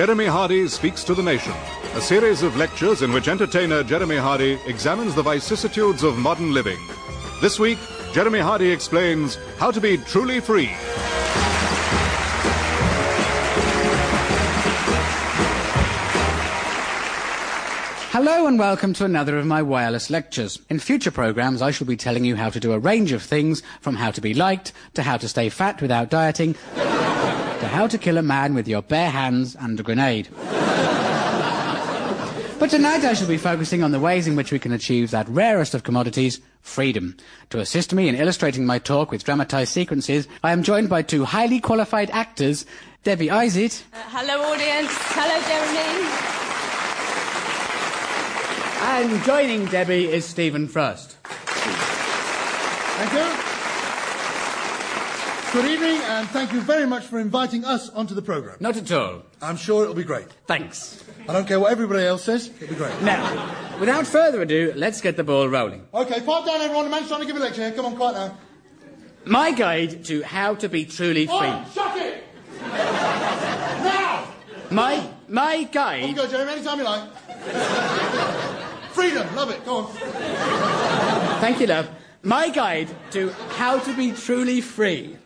Jeremy Hardy Speaks to the Nation, a series of lectures in which entertainer Jeremy Hardy examines the vicissitudes of modern living. This week, Jeremy Hardy explains how to be truly free. Hello and welcome to another of my wireless lectures. In future programs, I shall be telling you how to do a range of things from how to be liked to how to stay fat without dieting to how to kill a man with your bare hands and a grenade. But tonight I shall be focusing on the ways in which we can achieve that rarest of commodities, freedom. To assist me in illustrating my talk with dramatized sequences, I am joined by two highly qualified actors, Debbie Isitt. Uh, hello, audience. Hello, Jeremy. And joining Debbie is Stephen Frost. Thank you. Good evening, and thank you very much for inviting us onto the programme. Not at all. I'm sure it'll be great. Thanks. I don't care what everybody else says, it'll be great. Now, without further ado, let's get the ball rolling. Okay, pipe down, everyone. The man's trying to give a lecture here. Come on, quiet now. My guide to how to be truly free. Oh, shut it! now! My my On you go, Jeremy, anytime you like. Freedom, love it. Go on. Thank you, love. My guide to how to be truly free.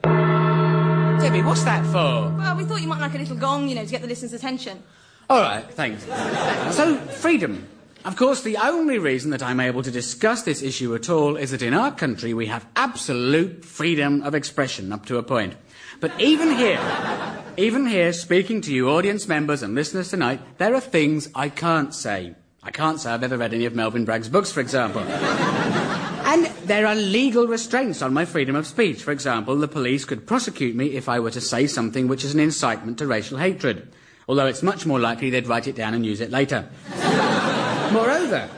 Debbie, what's that for? Well, we thought you might like a little gong, you know, to get the listener's attention. All right, thanks. So, freedom. Of course, the only reason that I'm able to discuss this issue at all is that in our country we have absolute freedom of expression up to a point. But even here, even here, speaking to you audience members and listeners tonight, there are things I can't say. I can't say I've ever read any of Melvin Bragg's books, for example. And there are legal restraints on my freedom of speech. For example, the police could prosecute me if I were to say something which is an incitement to racial hatred, although it's much more likely they'd write it down and use it later. Moreover,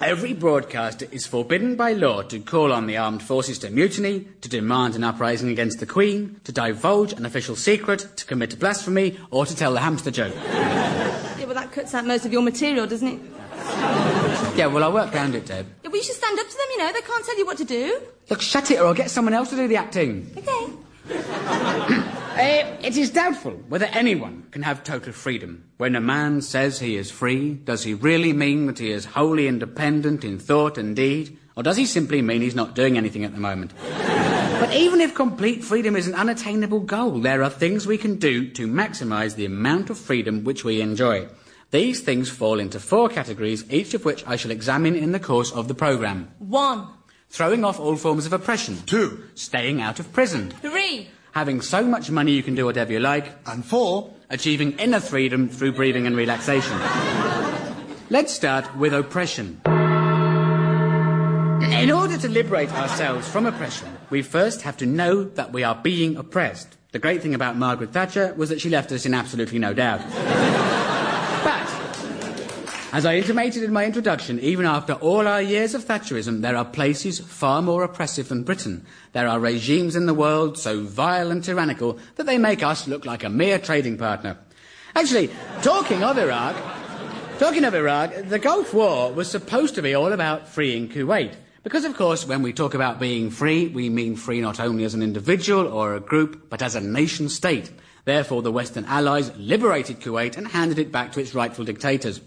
every broadcaster is forbidden by law to call on the armed forces to mutiny, to demand an uprising against the Queen, to divulge an official secret, to commit blasphemy, or to tell the hamster joke. Yeah, well, that cuts out most of your material, doesn't it? Yeah, well, I'll work round it, Deb. Yeah, well, you should stand up to them, you know. They can't tell you what to do. Look, shut it, or I'll get someone else to do the acting. Okay. Uh, it is doubtful whether anyone can have total freedom. When a man says he is free, does he really mean that he is wholly independent in thought and deed? Or does he simply mean he's not doing anything at the moment? but even if complete freedom is an unattainable goal, there are things we can do to maximise the amount of freedom which we enjoy. These things fall into four categories, each of which I shall examine in the course of the programme. One. Throwing off all forms of oppression. Two. Staying out of prison. Three. Having so much money you can do whatever you like. And four. achieving inner freedom through breathing and relaxation. Let's start with oppression. In order to liberate ourselves from oppression, we first have to know that we are being oppressed. The great thing about Margaret Thatcher was that she left us in absolutely no doubt. As I intimated in my introduction, even after all our years of Thatcherism, there are places far more oppressive than Britain. There are regimes in the world so vile and tyrannical that they make us look like a mere trading partner. Actually, talking of Iraq, talking of Iraq, the Gulf War was supposed to be all about freeing Kuwait. Because, of course, when we talk about being free, we mean free not only as an individual or a group, but as a nation state. Therefore, the Western Allies liberated Kuwait and handed it back to its rightful dictators.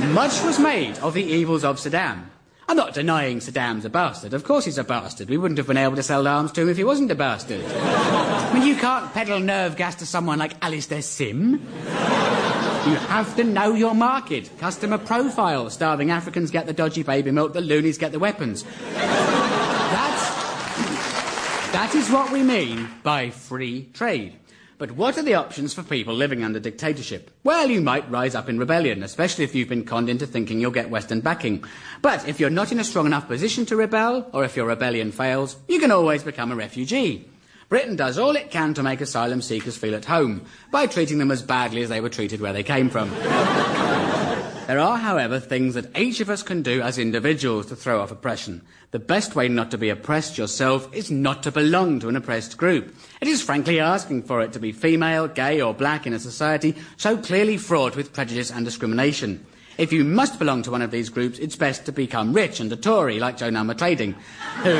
Much was made of the evils of Saddam. I'm not denying Saddam's a bastard. Of course he's a bastard. We wouldn't have been able to sell arms to him if he wasn't a bastard. I mean, you can't peddle nerve gas to someone like Alastair Sim. You have to know your market. Customer profile. Starving Africans get the dodgy baby milk, the loonies get the weapons. That's, that is what we mean by free trade. But what are the options for people living under dictatorship? Well, you might rise up in rebellion, especially if you've been conned into thinking you'll get Western backing. But if you're not in a strong enough position to rebel, or if your rebellion fails, you can always become a refugee. Britain does all it can to make asylum seekers feel at home by treating them as badly as they were treated where they came from. There are, however, things that each of us can do as individuals to throw off oppression. The best way not to be oppressed yourself is not to belong to an oppressed group. It is frankly asking for it to be female, gay, or black in a society so clearly fraught with prejudice and discrimination. If you must belong to one of these groups, it's best to become rich and a Tory like Joan Armatrading, who,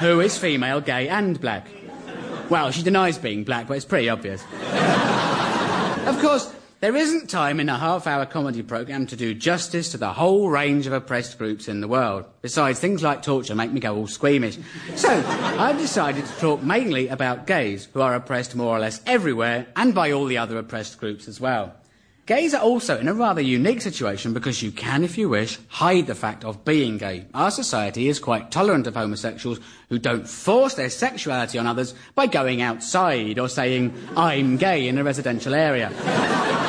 who is female, gay, and black. Well, she denies being black, but it's pretty obvious. Of course, there isn't time in a half hour comedy programme to do justice to the whole range of oppressed groups in the world. Besides, things like torture make me go all squeamish. So, I've decided to talk mainly about gays, who are oppressed more or less everywhere, and by all the other oppressed groups as well. Gays are also in a rather unique situation because you can, if you wish, hide the fact of being gay. Our society is quite tolerant of homosexuals who don't force their sexuality on others by going outside or saying, I'm gay in a residential area.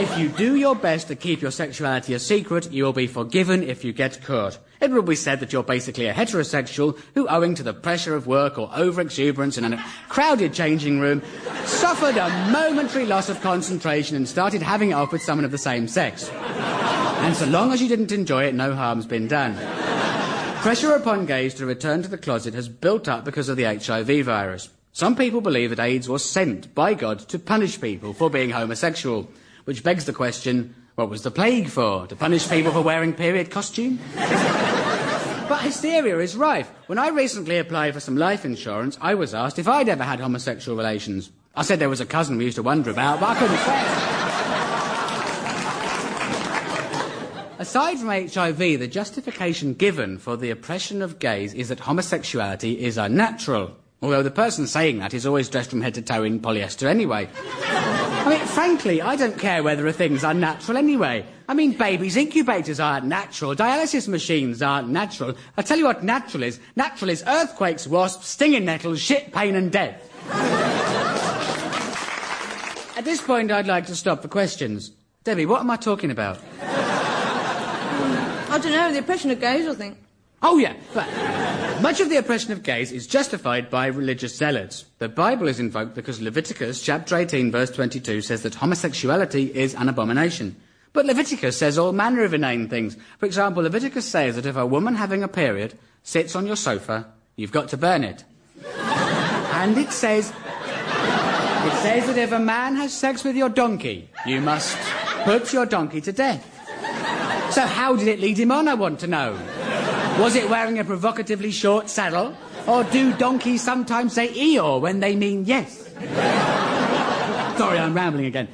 If you do your best to keep your sexuality a secret, you will be forgiven if you get caught. It will be said that you're basically a heterosexual who, owing to the pressure of work or overexuberance in a crowded changing room, suffered a momentary loss of concentration and started having it off with someone of the same sex. And so long as you didn't enjoy it, no harm's been done. Pressure upon gays to return to the closet has built up because of the HIV virus. Some people believe that AIDS was sent by God to punish people for being homosexual. Which begs the question, what was the plague for? To punish people for wearing period costume? but hysteria is rife. When I recently applied for some life insurance, I was asked if I'd ever had homosexual relations. I said there was a cousin we used to wonder about, but I couldn't say. Aside from HIV, the justification given for the oppression of gays is that homosexuality is unnatural. Although the person saying that is always dressed from head to toe in polyester anyway. I mean, frankly, I don't care whether a thing's unnatural anyway. I mean, babies' incubators aren't natural. Dialysis machines aren't natural. I'll tell you what natural is. Natural is earthquakes, wasps, stinging nettles, shit, pain and death. At this point, I'd like to stop for questions. Debbie, what am I talking about? I don't know, the oppression of gays, I think. Oh, yeah. But much of the oppression of gays is justified by religious zealots. The Bible is invoked because Leviticus chapter 18 verse 22 says that homosexuality is an abomination. But Leviticus says all manner of inane things. For example, Leviticus says that if a woman having a period sits on your sofa, you've got to burn it. and it says, it says that if a man has sex with your donkey, you must put your donkey to death. So how did it lead him on, I want to know? Was it wearing a provocatively short saddle? Or do donkeys sometimes say Eeyore when they mean yes? Sorry, I'm rambling again.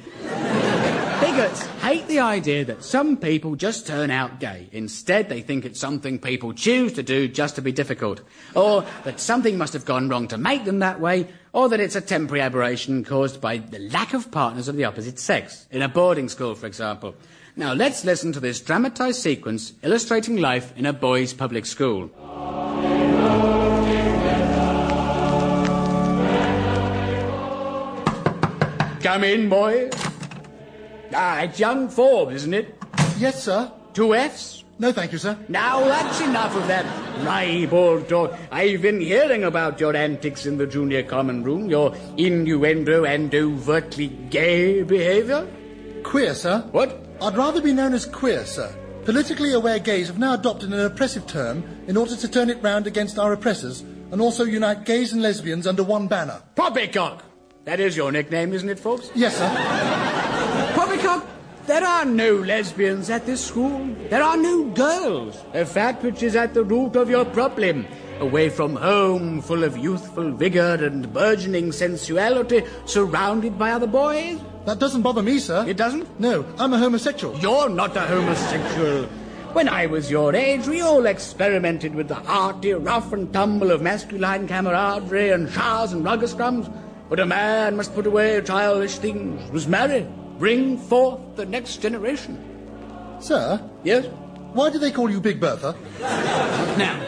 Bigots hate the idea that some people just turn out gay. Instead, they think it's something people choose to do just to be difficult. Or that something must have gone wrong to make them that way, or that it's a temporary aberration caused by the lack of partners of the opposite sex. In a boarding school, for example. Now let's listen to this dramatized sequence illustrating life in a boys' public school. Come in, boys. Ah, it's young Forbes, isn't it? Yes, sir. Two F's? No, thank you, sir. Now that's enough of that ribald talk. I've been hearing about your antics in the junior common room, your innuendo and overtly gay behaviour. Queer, sir. What? I'd rather be known as queer, sir. Politically aware gays have now adopted an oppressive term in order to turn it round against our oppressors and also unite gays and lesbians under one banner. Poppycock! That is your nickname, isn't it, folks? Yes, sir. Poppycock, there are no lesbians at this school. There are no girls. The fact which is at the root of your problem. Away from home, full of youthful vigour and burgeoning sensuality, surrounded by other boys. That doesn't bother me, sir. It doesn't? No, I'm a homosexual. You're not a homosexual. When I was your age, we all experimented with the hearty rough and tumble of masculine camaraderie and showers and rugger scrums. But a man must put away childish things, must marry, bring forth the next generation. Sir, Yes? why do they call you Big Bertha? Now,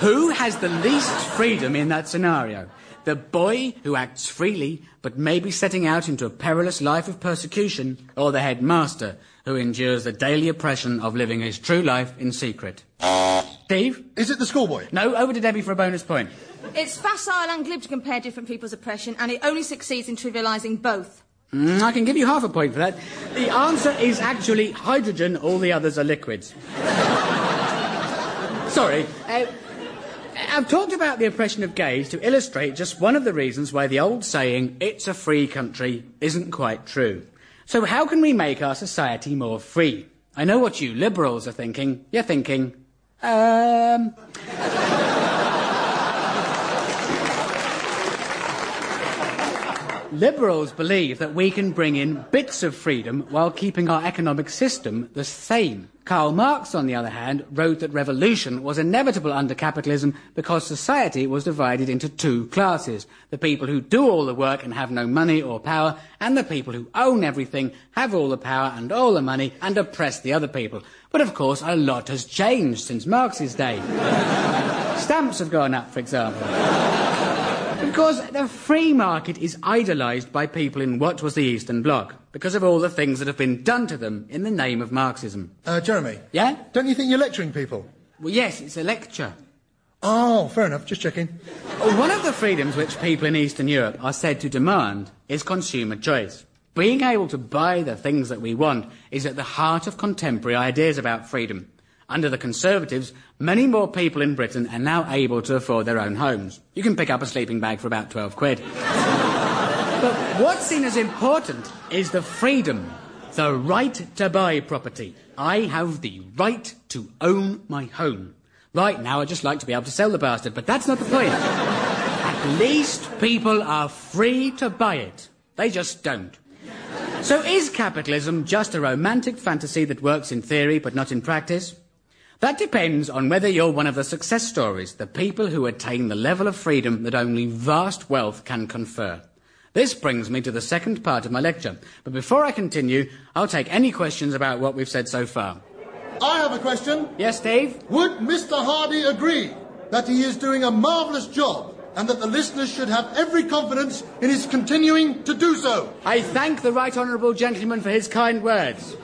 who has the least freedom in that scenario? The boy who acts freely but may be setting out into a perilous life of persecution, or the headmaster who endures the daily oppression of living his true life in secret? Steve? Is it the schoolboy? No, over to Debbie for a bonus point. It's facile and glib to compare different people's oppression, and it only succeeds in trivialising both. Mm, I can give you half a point for that. The answer is actually hydrogen, all the others are liquids. Sorry. Uh, I've talked about the oppression of gays to illustrate just one of the reasons why the old saying, it's a free country, isn't quite true. So, how can we make our society more free? I know what you liberals are thinking. You're thinking, um. Liberals believe that we can bring in bits of freedom while keeping our economic system the same. Karl Marx, on the other hand, wrote that revolution was inevitable under capitalism because society was divided into two classes the people who do all the work and have no money or power, and the people who own everything, have all the power and all the money, and oppress the other people. But of course, a lot has changed since Marx's day. Stamps have gone up, for example. Because the free market is idolised by people in what was the Eastern Bloc because of all the things that have been done to them in the name of Marxism. Uh, Jeremy? Yeah? Don't you think you're lecturing people? Well, yes, it's a lecture. Oh, fair enough, just checking. One of the freedoms which people in Eastern Europe are said to demand is consumer choice. Being able to buy the things that we want is at the heart of contemporary ideas about freedom. Under the Conservatives, many more people in Britain are now able to afford their own homes. You can pick up a sleeping bag for about 12 quid. but what's seen as important is the freedom, the right to buy property. I have the right to own my home. Right now, I'd just like to be able to sell the bastard, but that's not the point. At least people are free to buy it. They just don't. So is capitalism just a romantic fantasy that works in theory but not in practice? That depends on whether you're one of the success stories, the people who attain the level of freedom that only vast wealth can confer. This brings me to the second part of my lecture. But before I continue, I'll take any questions about what we've said so far. I have a question. Yes, Dave? Would Mr. Hardy agree that he is doing a marvellous job and that the listeners should have every confidence in his continuing to do so? I thank the right honourable gentleman for his kind words.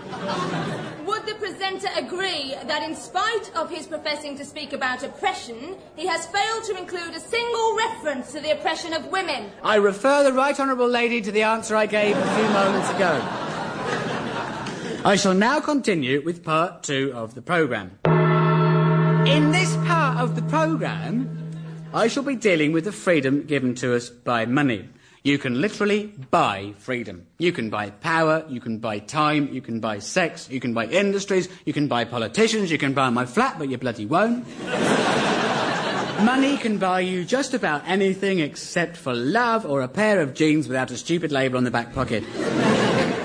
The presenter agree that in spite of his professing to speak about oppression, he has failed to include a single reference to the oppression of women? I refer the right honourable lady to the answer I gave a few moments ago. I shall now continue with part two of the programme. In this part of the programme, I shall be dealing with the freedom given to us by money. You can literally buy freedom. You can buy power, you can buy time, you can buy sex, you can buy industries, you can buy politicians, you can buy my flat, but you bloody won't. Money can buy you just about anything except for love or a pair of jeans without a stupid label on the back pocket.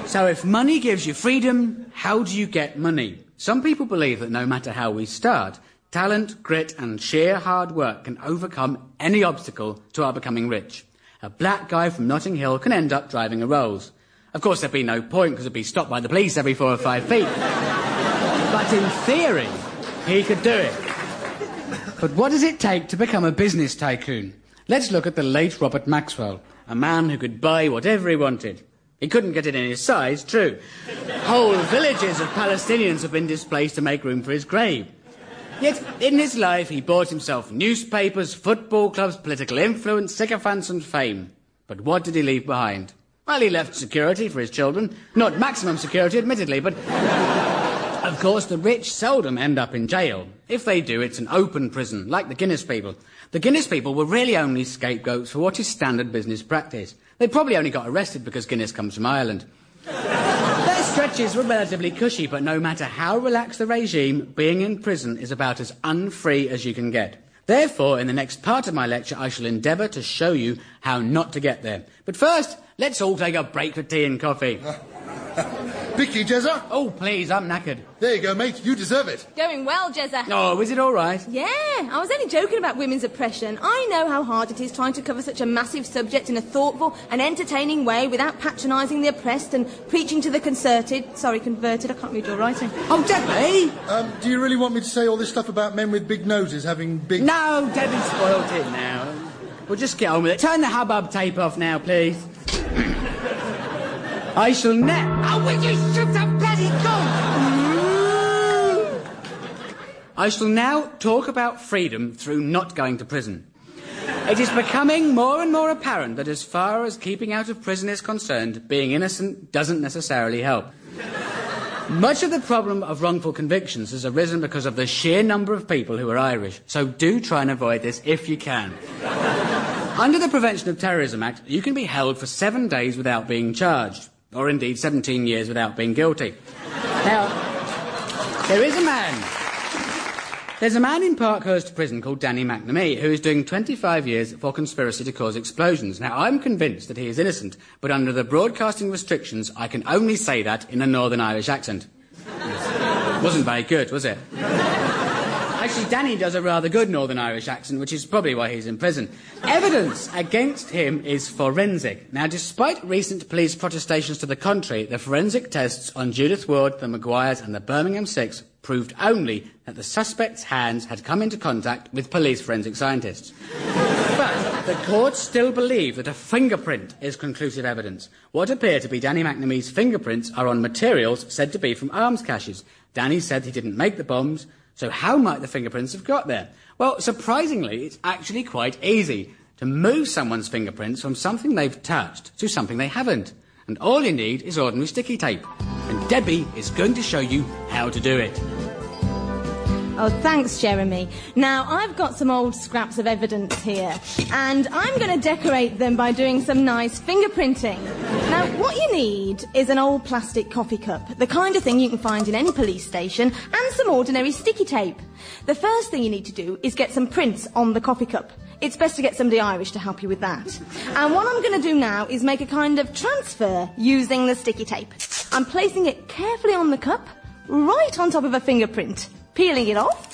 so if money gives you freedom, how do you get money? Some people believe that no matter how we start, talent, grit, and sheer hard work can overcome any obstacle to our becoming rich. A black guy from Notting Hill can end up driving a Rolls. Of course, there'd be no point because he'd be stopped by the police every four or five feet. but in theory, he could do it. But what does it take to become a business tycoon? Let's look at the late Robert Maxwell, a man who could buy whatever he wanted. He couldn't get it in his size, true. Whole villages of Palestinians have been displaced to make room for his grave. Yet, in his life, he bought himself newspapers, football clubs, political influence, sycophants, and fame. But what did he leave behind? Well, he left security for his children. Not maximum security, admittedly, but. Of course, the rich seldom end up in jail. If they do, it's an open prison, like the Guinness people. The Guinness people were really only scapegoats for what is standard business practice. They probably only got arrested because Guinness comes from Ireland. Stretches were relatively cushy, but no matter how relaxed the regime, being in prison is about as unfree as you can get. Therefore, in the next part of my lecture, I shall endeavour to show you how not to get there. But first, let's all take a break for tea and coffee. Bicky, Jezza? Oh, please, I'm knackered. There you go, mate. You deserve it. Going well, Jezza. Oh, is it all right? Yeah, I was only joking about women's oppression. I know how hard it is trying to cover such a massive subject in a thoughtful and entertaining way without patronising the oppressed and preaching to the concerted. Sorry, converted. I can't read your writing. Oh, Debbie! Um, do you really want me to say all this stuff about men with big noses having big... No, Debbie spoilt it now. We'll just get on with it. Turn the hubbub tape off now, please. I shall now. Oh, will you bloody gun? I shall now talk about freedom through not going to prison. It is becoming more and more apparent that, as far as keeping out of prison is concerned, being innocent doesn't necessarily help. Much of the problem of wrongful convictions has arisen because of the sheer number of people who are Irish, so do try and avoid this if you can. Under the Prevention of Terrorism Act, you can be held for seven days without being charged, or indeed 17 years without being guilty. Now, there is a man. There's a man in Parkhurst prison called Danny McNamee who is doing 25 years for conspiracy to cause explosions. Now, I'm convinced that he is innocent, but under the broadcasting restrictions, I can only say that in a Northern Irish accent. Wasn't very good, was it? Actually, Danny does a rather good Northern Irish accent, which is probably why he's in prison. Evidence against him is forensic. Now, despite recent police protestations to the contrary, the forensic tests on Judith Ward, the Maguires, and the Birmingham Six proved only that the suspect's hands had come into contact with police forensic scientists. but the court still believe that a fingerprint is conclusive evidence. What appear to be Danny McNamee's fingerprints are on materials said to be from arms caches. Danny said he didn't make the bombs, so how might the fingerprints have got there? Well, surprisingly, it's actually quite easy to move someone's fingerprints from something they've touched to something they haven't. And all you need is ordinary sticky tape. And Debbie is going to show you how to do it. Oh, thanks, Jeremy. Now, I've got some old scraps of evidence here, and I'm going to decorate them by doing some nice fingerprinting. Now, what you need is an old plastic coffee cup, the kind of thing you can find in any police station, and some ordinary sticky tape. The first thing you need to do is get some prints on the coffee cup. It's best to get somebody Irish to help you with that. And what I'm going to do now is make a kind of transfer using the sticky tape. I'm placing it carefully on the cup, right on top of a fingerprint peeling it off,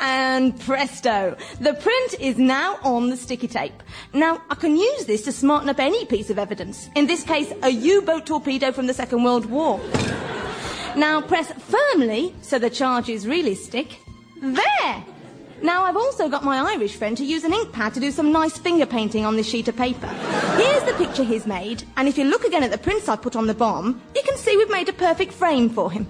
and presto, the print is now on the sticky tape. Now, I can use this to smarten up any piece of evidence. In this case, a U-boat torpedo from the Second World War. Now, press firmly so the charges really stick. There! Now, I've also got my Irish friend to use an ink pad to do some nice finger painting on this sheet of paper. Here's the picture he's made, and if you look again at the prints I've put on the bomb, you can see we've made a perfect frame for him.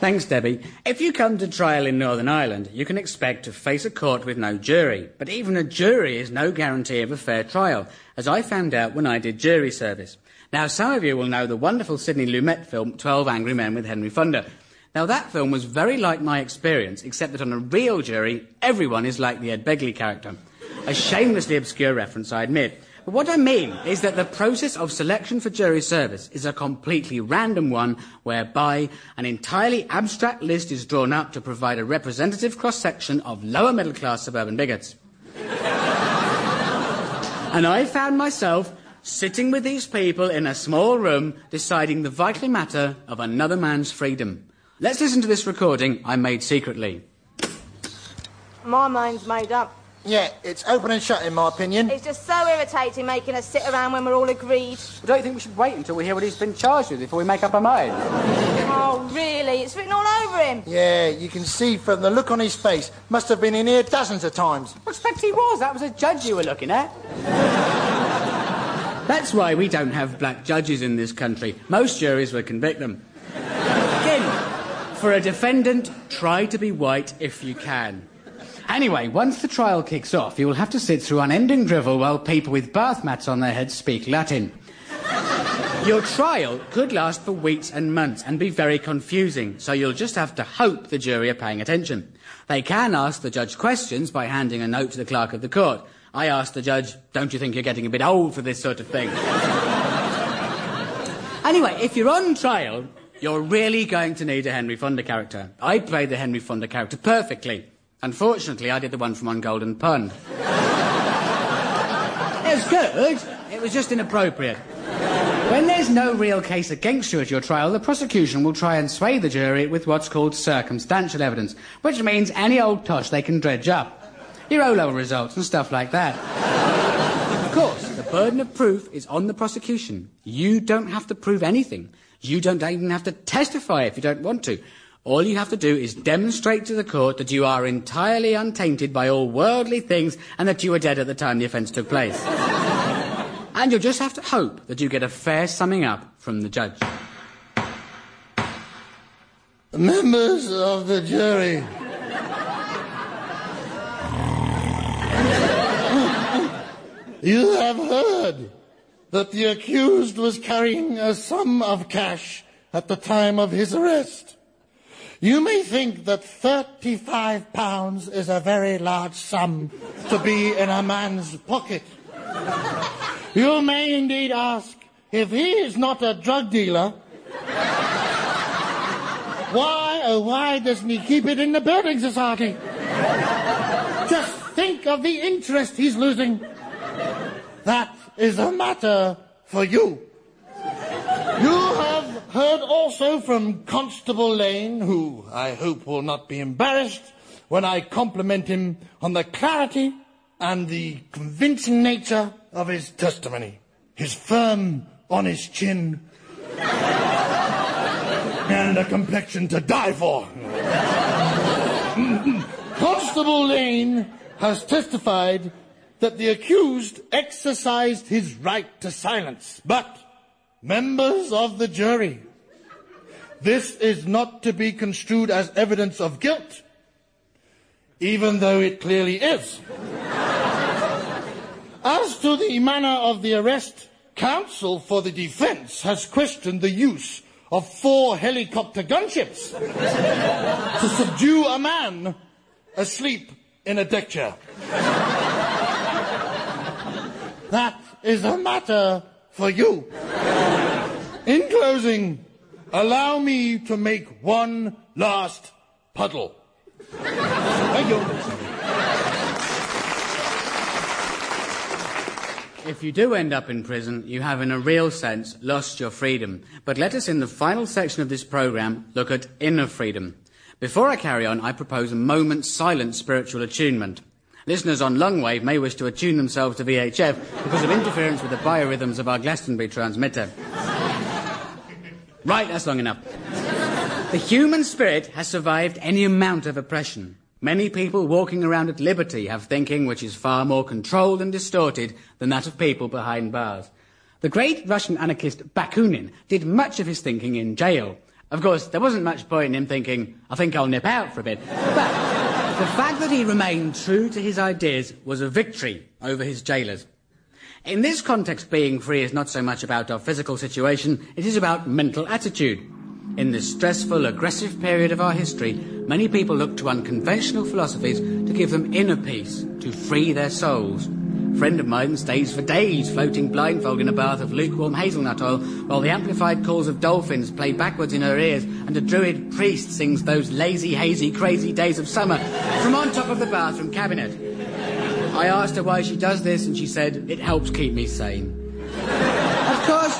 Thanks, Debbie. If you come to trial in Northern Ireland, you can expect to face a court with no jury. But even a jury is no guarantee of a fair trial, as I found out when I did jury service. Now, some of you will know the wonderful Sidney Lumet film, 12 Angry Men with Henry Fonda. Now, that film was very like my experience, except that on a real jury, everyone is like the Ed Begley character. A shamelessly obscure reference, I admit. What I mean is that the process of selection for jury service is a completely random one whereby an entirely abstract list is drawn up to provide a representative cross section of lower middle class suburban bigots. and I found myself sitting with these people in a small room deciding the vital matter of another man's freedom. Let's listen to this recording I made secretly. My mind's made up. Yeah, it's open and shut, in my opinion. It's just so irritating making us sit around when we're all agreed. Well, don't you think we should wait until we hear what he's been charged with before we make up our mind? Oh, really? It's written all over him. Yeah, you can see from the look on his face. Must have been in here dozens of times. I expect he was. That was a judge you were looking at. That's why we don't have black judges in this country. Most juries would convict them. Again, for a defendant, try to be white if you can. Anyway, once the trial kicks off, you will have to sit through unending drivel while people with bath mats on their heads speak Latin. Your trial could last for weeks and months and be very confusing, so you'll just have to hope the jury are paying attention. They can ask the judge questions by handing a note to the clerk of the court. I asked the judge, don't you think you're getting a bit old for this sort of thing? anyway, if you're on trial, you're really going to need a Henry Fonda character. I played the Henry Fonda character perfectly. Unfortunately, I did the one from On Golden Pond. it was good. It was just inappropriate. When there's no real case against you at your trial, the prosecution will try and sway the jury with what's called circumstantial evidence, which means any old tosh they can dredge up. Your O-level results and stuff like that. of course, the burden of proof is on the prosecution. You don't have to prove anything. You don't even have to testify if you don't want to. All you have to do is demonstrate to the court that you are entirely untainted by all worldly things and that you were dead at the time the offence took place. and you'll just have to hope that you get a fair summing up from the judge. Members of the jury. you have heard that the accused was carrying a sum of cash at the time of his arrest. You may think that 35 pounds is a very large sum to be in a man's pocket. You may indeed ask, if he is not a drug dealer, why, oh, why doesn't he keep it in the building society? Just think of the interest he's losing. That is a matter for you. Heard also from Constable Lane, who I hope will not be embarrassed when I compliment him on the clarity and the convincing nature of his testimony. His firm, honest chin, and a complexion to die for. Constable Lane has testified that the accused exercised his right to silence, but members of the jury, this is not to be construed as evidence of guilt, even though it clearly is. As to the manner of the arrest, counsel for the defense has questioned the use of four helicopter gunships to subdue a man asleep in a deck chair. That is a matter for you. In closing, allow me to make one last puddle. Thank you. If you do end up in prison, you have, in a real sense, lost your freedom. But let us, in the final section of this programme, look at inner freedom. Before I carry on, I propose a moment's silent spiritual attunement. Listeners on long wave may wish to attune themselves to VHF because of interference with the biorhythms of our Glastonbury transmitter. Right, that's long enough. The human spirit has survived any amount of oppression. Many people walking around at liberty have thinking which is far more controlled and distorted than that of people behind bars. The great Russian anarchist Bakunin did much of his thinking in jail. Of course, there wasn't much point in him thinking, I think I'll nip out for a bit. But the fact that he remained true to his ideas was a victory over his jailers. In this context, being free is not so much about our physical situation, it is about mental attitude. In this stressful, aggressive period of our history, many people look to unconventional philosophies to give them inner peace, to free their souls. Friend of mine stays for days floating blindfold in a bath of lukewarm hazelnut oil while the amplified calls of dolphins play backwards in her ears and a druid priest sings those lazy, hazy, crazy days of summer from on top of the bathroom cabinet. I asked her why she does this and she said, it helps keep me sane. Of course,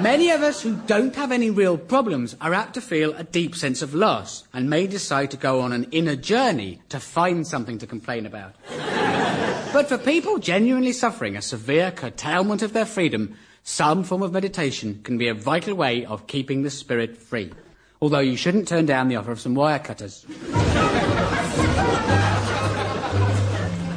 many of us who don't have any real problems are apt to feel a deep sense of loss and may decide to go on an inner journey to find something to complain about. But for people genuinely suffering a severe curtailment of their freedom, some form of meditation can be a vital way of keeping the spirit free. Although you shouldn't turn down the offer of some wire cutters.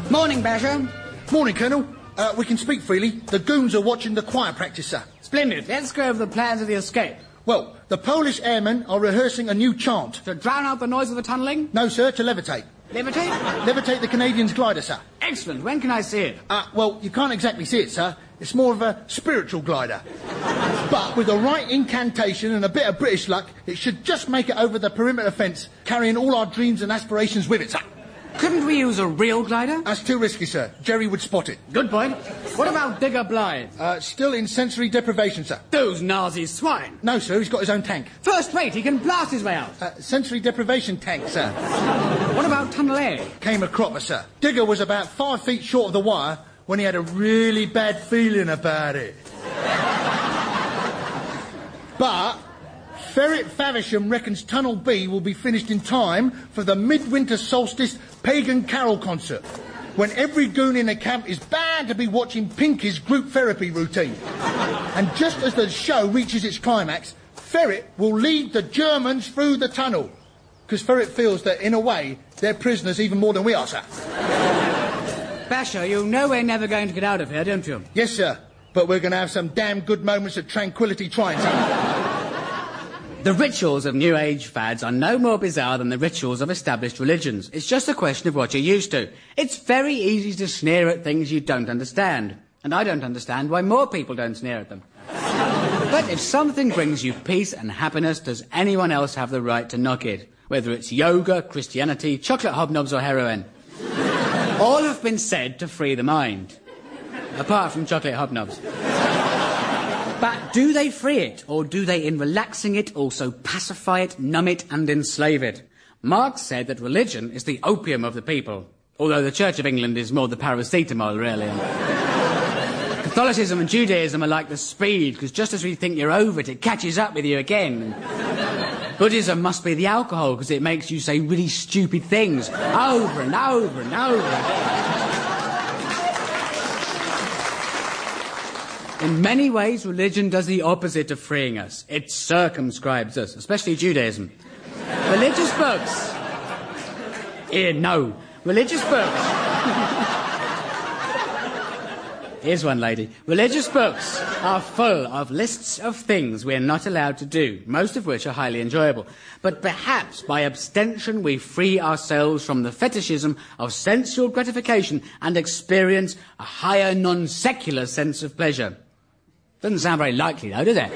Morning, Basher. Morning, Colonel. Uh, we can speak freely. The goons are watching the choir practice, sir. Splendid. Let's go over the plans of the escape. Well, the Polish airmen are rehearsing a new chant. To drown out the noise of the tunnelling? No, sir, to levitate. Levitate? Levitate the Canadians' glider, sir. Excellent. When can I see it? Uh, well, you can't exactly see it, sir. It's more of a spiritual glider. but with the right incantation and a bit of British luck, it should just make it over the perimeter fence, carrying all our dreams and aspirations with it, sir. Couldn't we use a real glider? That's too risky, sir. Jerry would spot it. Good point. What about Digger Blythe? Uh, still in sensory deprivation, sir. Those Nazi swine. No, sir, he's got his own tank. First rate, he can blast his way out. Uh, sensory deprivation tank, sir. What about Tunnel A? Came a cropper, sir. Digger was about five feet short of the wire when he had a really bad feeling about it. but Ferret Faversham reckons Tunnel B will be finished in time for the midwinter solstice pagan carol concert, when every goon in the camp is bound to be watching Pinky's group therapy routine. and just as the show reaches its climax, Ferret will lead the Germans through the tunnel. Because Ferret feels that, in a way, they're prisoners even more than we are, sir. Basher, you know we're never going to get out of here, don't you? Yes, sir. But we're going to have some damn good moments of tranquility trying to. The rituals of New Age fads are no more bizarre than the rituals of established religions. It's just a question of what you're used to. It's very easy to sneer at things you don't understand. And I don't understand why more people don't sneer at them. but if something brings you peace and happiness, does anyone else have the right to knock it? Whether it's yoga, Christianity, chocolate hobnobs, or heroin. All have been said to free the mind. Apart from chocolate hobnobs. But do they free it, or do they, in relaxing it, also pacify it, numb it, and enslave it? Marx said that religion is the opium of the people, although the Church of England is more the paracetamol, really. Catholicism and Judaism are like the speed, because just as we think you're over it, it catches up with you again. Buddhism must be the alcohol, because it makes you say really stupid things over and over and over In many ways, religion does the opposite of freeing us. It circumscribes us, especially Judaism. Religious books. Eh, no. Religious books. Here's one lady. Religious books are full of lists of things we're not allowed to do, most of which are highly enjoyable. But perhaps by abstention we free ourselves from the fetishism of sensual gratification and experience a higher non-secular sense of pleasure. Doesn't sound very likely though, does it?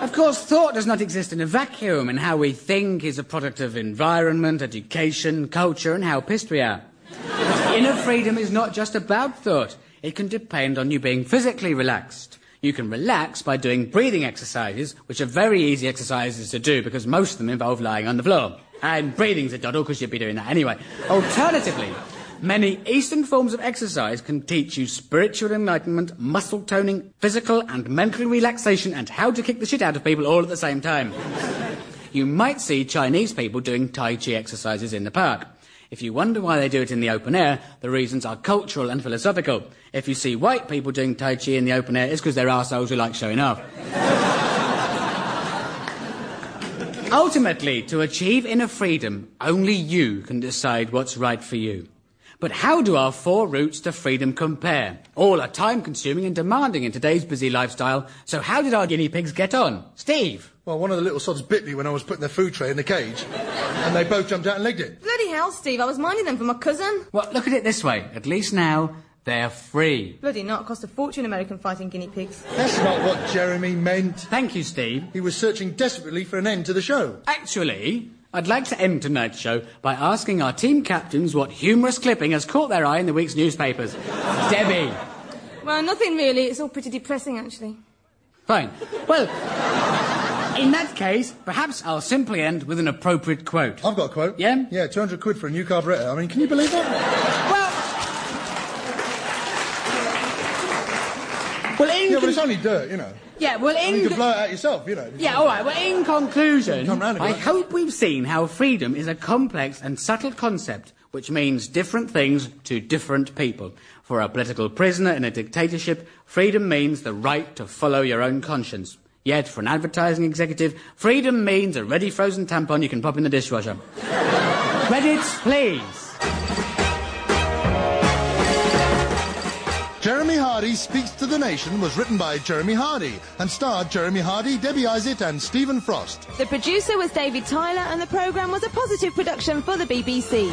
Of course, thought does not exist in a vacuum, and how we think is a product of environment, education, culture, and how pissed we are. But inner freedom is not just about thought. It can depend on you being physically relaxed. You can relax by doing breathing exercises, which are very easy exercises to do because most of them involve lying on the floor. And breathing's a doddle because you'd be doing that anyway. Alternatively, many Eastern forms of exercise can teach you spiritual enlightenment, muscle toning, physical and mental relaxation, and how to kick the shit out of people all at the same time. You might see Chinese people doing Tai Chi exercises in the park. If you wonder why they do it in the open air, the reasons are cultural and philosophical. If you see white people doing Tai Chi in the open air, it's because they're assholes who like showing off. Ultimately, to achieve inner freedom, only you can decide what's right for you. But how do our four routes to freedom compare? All are time consuming and demanding in today's busy lifestyle, so how did our guinea pigs get on? Steve? Well, one of the little sods bit me when I was putting their food tray in the cage, and they both jumped out and legged it. Bloody hell, Steve, I was minding them for my cousin. Well, look at it this way. At least now, they're free. Bloody not, cost a fortune American fighting guinea pigs. That's not what Jeremy meant. Thank you, Steve. He was searching desperately for an end to the show. Actually, I'd like to end tonight's show by asking our team captains what humorous clipping has caught their eye in the week's newspapers. Debbie. Well, nothing really. It's all pretty depressing, actually. Fine. Well, in that case, perhaps I'll simply end with an appropriate quote. I've got a quote. Yeah? Yeah, 200 quid for a new carburettor. I mean, can you believe that? Well, in Yeah, but it's only dirt, you know. yeah, well, in. You can blow it out yourself, you know. yeah, all right. Well, in conclusion, Come round I hope we've seen how freedom is a complex and subtle concept which means different things to different people. For a political prisoner in a dictatorship, freedom means the right to follow your own conscience. Yet, for an advertising executive, freedom means a ready frozen tampon you can pop in the dishwasher. Credits, please. Jeremy Hardy Speaks to the Nation was written by Jeremy Hardy and starred Jeremy Hardy, Debbie Isitt, and Stephen Frost. The producer was David Tyler, and the programme was a Pozzitive production for the BBC.